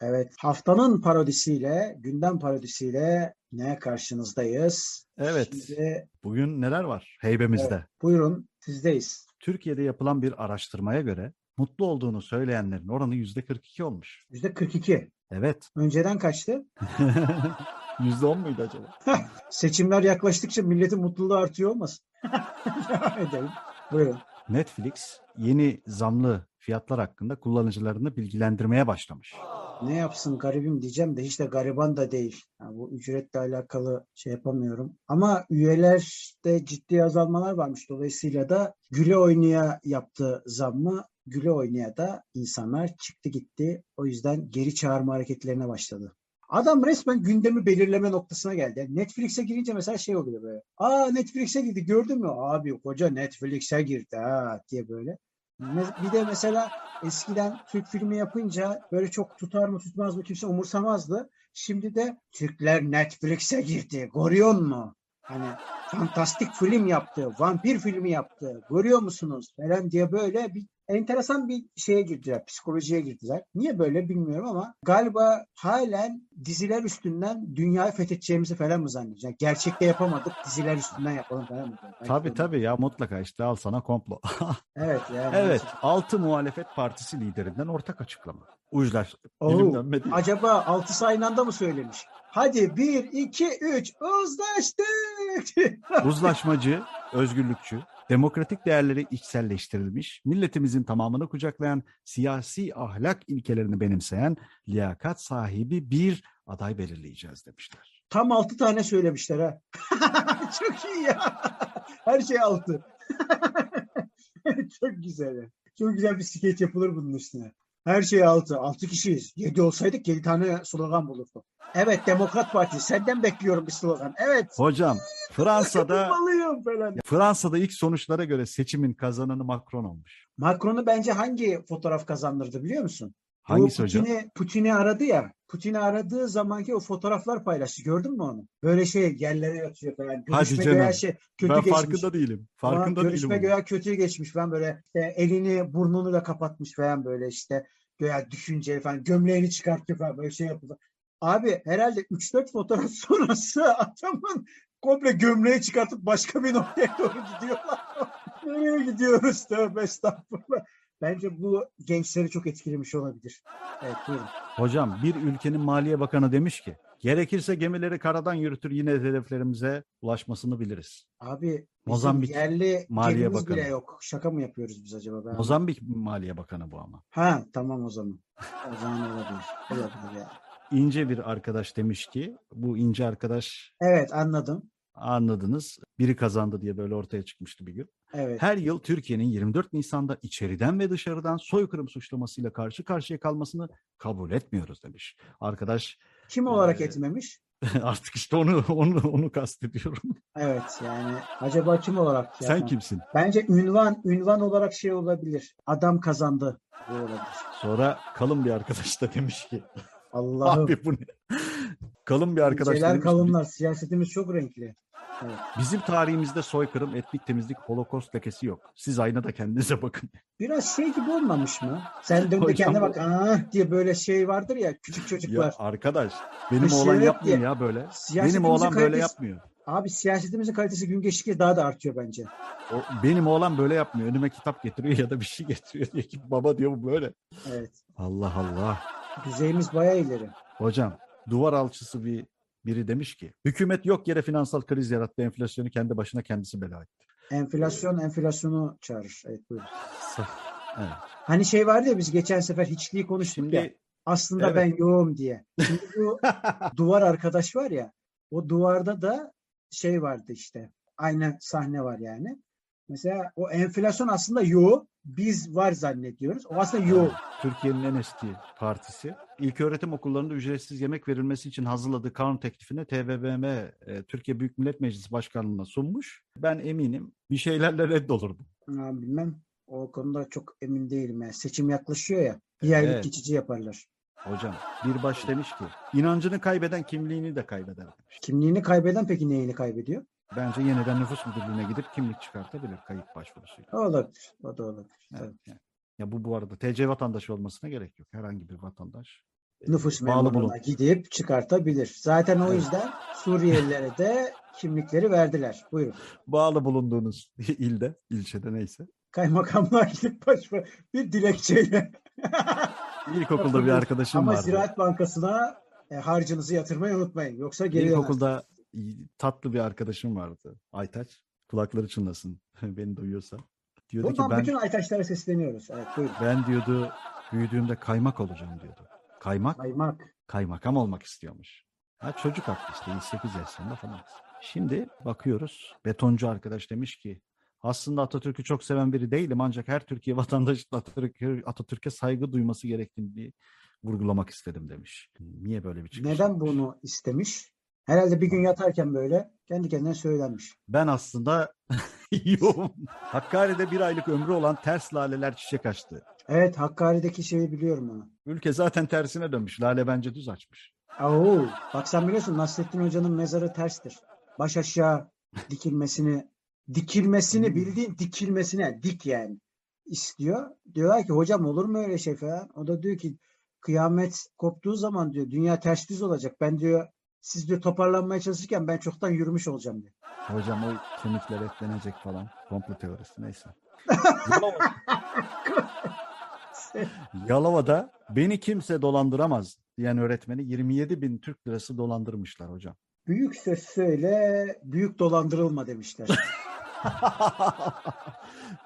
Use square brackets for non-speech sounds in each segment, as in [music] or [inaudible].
Evet, haftanın parodisiyle, gündem parodisiyle ne karşınızdayız? Evet. Şimdi, Bugün neler var heybemizde? Evet, buyurun, sizdeyiz. Türkiye'de yapılan bir araştırmaya göre mutlu olduğunu söyleyenlerin oranı yüzde 42 olmuş. Yüzde 42? Evet. Önceden kaçtı? [laughs] Yüzde 10 muydu acaba? [laughs] Seçimler yaklaştıkça milletin mutluluğu artıyor olmasın? [laughs] Devam edelim. Buyurun. Netflix yeni zamlı fiyatlar hakkında kullanıcılarını bilgilendirmeye başlamış ne yapsın garibim diyeceğim de hiç de gariban da değil. Yani bu ücretle alakalı şey yapamıyorum. Ama üyelerde ciddi azalmalar varmış. Dolayısıyla da güle oynaya yaptığı zammı güle oynaya da insanlar çıktı gitti. O yüzden geri çağırma hareketlerine başladı. Adam resmen gündemi belirleme noktasına geldi. Netflix'e girince mesela şey oluyor böyle. Aa Netflix'e girdi gördün mü? Abi koca Netflix'e girdi ha diye böyle. Bir de mesela eskiden Türk filmi yapınca böyle çok tutar mı tutmaz mı kimse umursamazdı. Şimdi de Türkler Netflix'e girdi. Görüyor mu? Hani fantastik film yaptı, vampir filmi yaptı. Görüyor musunuz? Falan diye böyle bir enteresan bir şeye girdiler, psikolojiye girdiler. Niye böyle bilmiyorum ama galiba halen diziler üstünden dünyayı fethedeceğimizi falan mı zannediyoruz? Yani gerçekte yapamadık, diziler üstünden yapalım falan mı? Belki tabii tabii ya mutlaka işte al sana komplo. [laughs] evet yani. Evet, altı muhalefet partisi liderinden ortak açıklama. Uclar. Oo, acaba altısı aynı anda mı söylemiş? Hadi bir, iki, üç, uzlaştık. [laughs] Uzlaşmacı, özgürlükçü, demokratik değerleri içselleştirilmiş, milletimizin tamamını kucaklayan, siyasi ahlak ilkelerini benimseyen, liyakat sahibi bir aday belirleyeceğiz demişler. Tam altı tane söylemişler ha. [laughs] Çok iyi ya. Her şey altı. [laughs] Çok güzel. Çok güzel bir skeç yapılır bunun üstüne. Her şey altı. Altı kişiyiz. Yedi olsaydık yedi tane slogan bulurdu. Evet Demokrat Parti senden bekliyorum bir slogan. Evet. Hocam Fransa'da [laughs] Fransa'da ilk sonuçlara göre seçimin kazananı Macron olmuş. Macron'u bence hangi fotoğraf kazandırdı biliyor musun? Hangisi Putin'i, hocam? Putin'i aradı ya. Putin'i aradığı zamanki o fotoğraflar paylaştı. Gördün mü onu? Böyle şey yerlere yatıyor falan. Görüşme canım. Şey, kötü ben geçmiş. farkında değilim. Farkında Ama görüşme göğe kötü geçmiş falan böyle işte elini burnunu da kapatmış falan böyle işte göğe düşünce falan gömleğini çıkartıyor falan böyle şey yapıyor. Abi herhalde 3-4 fotoğraf [laughs] sonrası adamın komple gömleği çıkartıp başka bir noktaya doğru gidiyorlar. [laughs] Nereye gidiyoruz? Tövbe estağfurullah. Bence bu gençleri çok etkilemiş olabilir. Evet buyurun. Hocam bir ülkenin Maliye Bakanı demiş ki gerekirse gemileri karadan yürütür yine hedeflerimize ulaşmasını biliriz. Abi Mozambik yerli Maliye Bakanı. bile yok. Şaka mı yapıyoruz biz acaba? Ben Mozambik Maliye Bakanı bu ama. Ha tamam o zaman. O zaman olabilir. Olabilir ya. İnce bir arkadaş demiş ki bu ince arkadaş. Evet anladım. Anladınız. Biri kazandı diye böyle ortaya çıkmıştı bir gün. Evet. Her yıl Türkiye'nin 24 Nisan'da içeriden ve dışarıdan soykırım suçlamasıyla karşı karşıya kalmasını kabul etmiyoruz demiş. Arkadaş kim olarak e, etmemiş? [laughs] Artık işte onu onu onu kastediyorum. Evet yani acaba kim olarak? Sen yani? kimsin? Bence ünvan ünvan olarak şey olabilir. Adam kazandı. Bu olabilir. Sonra kalın bir arkadaş da demiş ki Allah'ım. Abi bu ne? Kalın bir arkadaş. Şeyler kalınlar. Siyasetimiz çok renkli. Evet. Bizim tarihimizde soykırım, etnik temizlik, holokost lekesi yok. Siz aynada kendinize bakın. Biraz şey gibi olmamış mı? Sen dön de kendine bak ah diye böyle şey vardır ya küçük çocuklar. Ya arkadaş benim oğlan yapmıyor ya böyle. Benim oğlan kalitesi, böyle yapmıyor. Abi siyasetimizin kalitesi gün geçtikçe daha da artıyor bence. O, benim oğlan böyle yapmıyor. Önüme kitap getiriyor ya da bir şey [laughs] getiriyor diye ki baba diyor bu böyle. Evet. Allah Allah. Düzeyimiz baya ileri. Hocam duvar alçısı bir Biri demiş ki hükümet yok yere finansal kriz yarattı enflasyonu kendi başına kendisi bela etti. Enflasyon enflasyonu çağırır. Evet buyurun. Evet. Hani şey vardı ya biz geçen sefer hiçliği konuştuk ya. Şimdi Aslında Evet. ben yoğum diye. Şimdi bu [laughs] duvar arkadaş var ya o duvarda da şey vardı işte. Aynı sahne var yani. Mesela o enflasyon aslında yo. Biz var zannediyoruz. O aslında yo. Türkiye'nin en eski partisi ilk öğretim okullarında ücretsiz yemek verilmesi için hazırladığı kanun teklifini TBMM e, Türkiye Büyük Millet Meclisi Başkanlığı'na sunmuş. Ben eminim bir şeylerle reddolurdum. Ha, bilmem. O konuda çok emin değilim. Yani. Seçim yaklaşıyor ya. Bir aylık Evet. geçici yaparlar. Hocam bir baş demiş ki inancını kaybeden kimliğini de kaybeder demiş. Kimliğini kaybeden peki neyini kaybediyor? Bence yeniden nüfus müdürlüğüne gidip kimlik çıkartabilir kayıt başvurusuyla. O olabilir. O da olabilir. Evet, yani. Ya bu bu arada TC vatandaşı olmasına gerek yok. Herhangi bir vatandaş. e, Nüfus memuruna gidip çıkartabilir. Zaten o yüzden Suriyelilere de kimlikleri verdiler. Buyurun. Bağlı bulunduğunuz [laughs] ilde, ilçede neyse. Kaymakamlar gidip başvur bir dilekçeyle. [laughs] İlkokulda bir arkadaşım Ama vardı. Ziraat Bankası'na e, harcınızı yatırmayı unutmayın. Yoksa geri dönersiniz. Tatlı bir arkadaşım vardı. Aytaç. Kulakları çınlasın. [laughs] Beni duyuyorsa. Diyordu ki Buradan ben bütün Aytaşlara sesleniyoruz. Evet buyurun. ben diyordu büyüdüğümde kaymak olacağım diyordu. Kaymak Kaymak. kaymakam olmak istiyormuş. Ha, çocuk aklı işte 8 yaşında falan. Şimdi bakıyoruz betoncu arkadaş demiş ki aslında Atatürk'ü çok seven biri değilim ancak her Türkiye vatandaşının Atatürk'e, Atatürk'e saygı duyması gerektiğini vurgulamak istedim demiş. Niye böyle bir çıkış Neden yapmış? bunu istemiş? Herhalde bir gün yatarken böyle kendi kendine söylenmiş. Ben aslında [laughs] yoğum. Hakkari'de bir aylık ömrü olan ters laleler çiçek açtı. Evet Hakkari'deki şeyi biliyorum onu. Ülke zaten tersine dönmüş. Lale bence düz açmış. Oo, bak sen biliyorsun Nasrettin Hoca'nın mezarı terstir. Baş aşağı dikilmesini, dikilmesini Hmm. bildiğin dikilmesine, dik yani istiyor. Diyorlar ki hocam olur mu öyle şey falan. O da diyor ki kıyamet koptuğu zaman diyor dünya ters düz olacak. Ben diyor siz diyor toparlanmaya çalışırken ben çoktan yürümüş olacağım diyor. Hocam o kemikler etlenecek falan. Komplo teorisi neyse. Yalova- [laughs] Yalova'da beni kimse dolandıramaz diyen öğretmeni 27 bin Türk lirası dolandırmışlar hocam. Büyük söz söyle, büyük dolandırılma demişler. [laughs]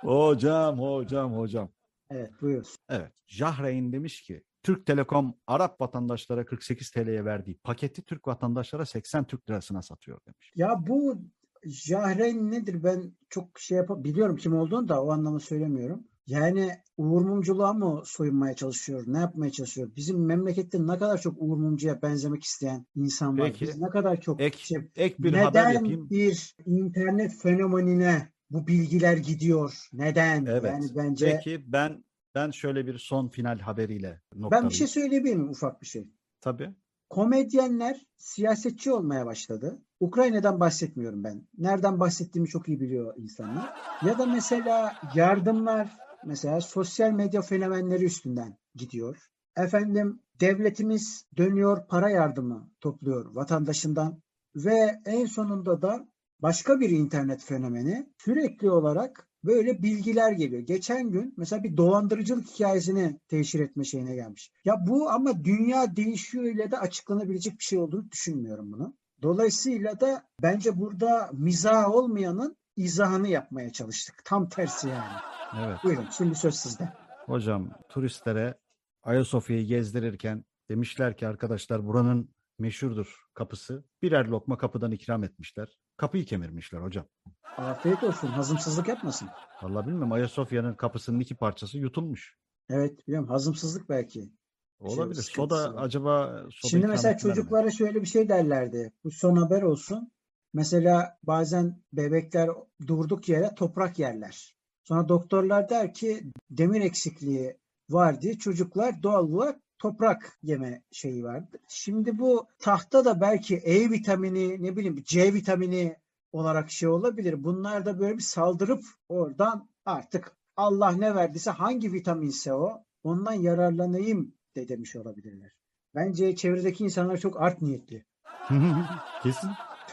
hocam, hocam, hocam. Evet buyur. Evet. Jahreyn demiş ki Türk Telekom Arap vatandaşlara 48 TL'ye verdiği paketi Türk vatandaşlara 80 Türk lirasına satıyor demiş. Ya bu Jahreyn nedir? Ben çok şey yap biliyorum kim olduğunu da o anlamda söylemiyorum. Yani Uğur Mumculuğa mı soyunmaya çalışıyor? Ne yapmaya çalışıyor? Bizim memlekette ne kadar çok Uğur Mumcu'ya benzemek isteyen insan var. Peki. Biz ne kadar çok Ek, şey, ek bir haber neden yapayım. bir internet fenomenine bu bilgiler gidiyor? Neden? Evet. Yani bence Peki ben ben şöyle bir son final haberiyle ben bir noktalayayım. şey söyleyebilir miyim ufak bir şey? Tabii. Komedyenler siyasetçi olmaya başladı. Ukrayna'dan bahsetmiyorum ben. Nereden bahsettiğimi çok iyi biliyor insanlar. Ya da mesela yardımlar mesela sosyal medya fenomenleri üstünden gidiyor. Efendim devletimiz dönüyor para yardımı topluyor vatandaşından ve en sonunda da başka bir internet fenomeni sürekli olarak böyle bilgiler geliyor. Geçen gün mesela bir dolandırıcılık hikayesini teşhir etme şeyine gelmiş. Ya bu ama dünya değişiyor ile de açıklanabilecek bir şey olduğunu düşünmüyorum bunu. Dolayısıyla da bence burada mizah olmayanın izahını yapmaya çalıştık. Tam tersi yani. Evet. Buyurun şimdi söz sizde. Hocam turistlere Ayasofya'yı gezdirirken demişler ki arkadaşlar buranın meşhurdur kapısı. Birer lokma kapıdan ikram etmişler. Kapıyı kemirmişler hocam. Afiyet olsun. Hazımsızlık yapmasın. Vallahi bilmiyorum Ayasofya'nın kapısının iki parçası yutulmuş. Evet biliyorum hazımsızlık belki. Olabilir. sıkıntısı Soda var. acaba soda Şimdi mesela ettiler mi? çocuklara şöyle bir şey derlerdi. Bu son haber olsun. Mesela bazen bebekler durduk yere toprak yerler. Sonra doktorlar der ki demir eksikliği var diye çocuklar doğal olarak toprak yeme şeyi vardır. Şimdi bu tahta da belki E vitamini ne bileyim C vitamini olarak şey olabilir. Bunlar da böyle bir saldırıp oradan artık Allah ne verdiyse hangi vitaminse o ondan yararlanayım de demiş olabilirler. Bence çevredeki insanlar çok art niyetli. [laughs] Kesin.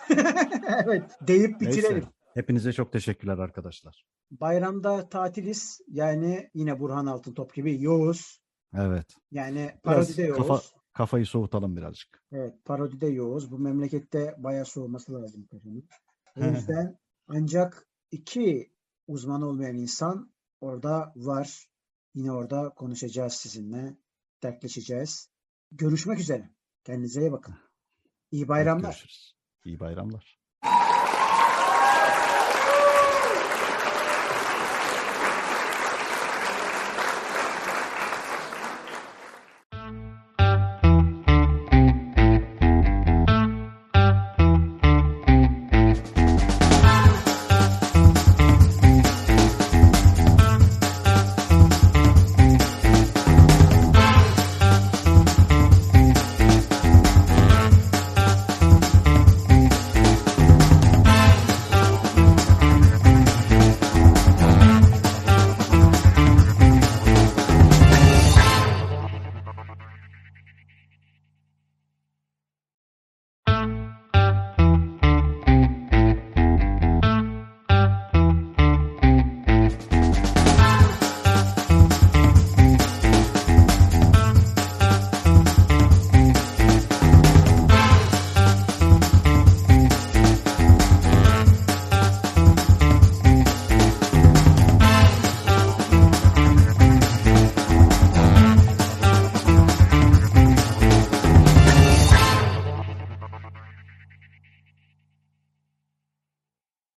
[laughs] evet deyip bitirelim. Neyse. Hepinize çok teşekkürler arkadaşlar. Bayramda tatiliz. Yani yine Burhan Altıntop gibi yoğuz. Evet. Yani parodide yoğuz. kafa, kafayı soğutalım birazcık. Evet, parodide yoğuz. Bu memlekette bayağı soğuması lazım. O yüzden ancak iki uzman olmayan insan orada var. Yine orada konuşacağız sizinle. Dertleşeceğiz. Görüşmek üzere. Kendinize iyi bakın. İyi bayramlar. görüşürüz. İyi bayramlar.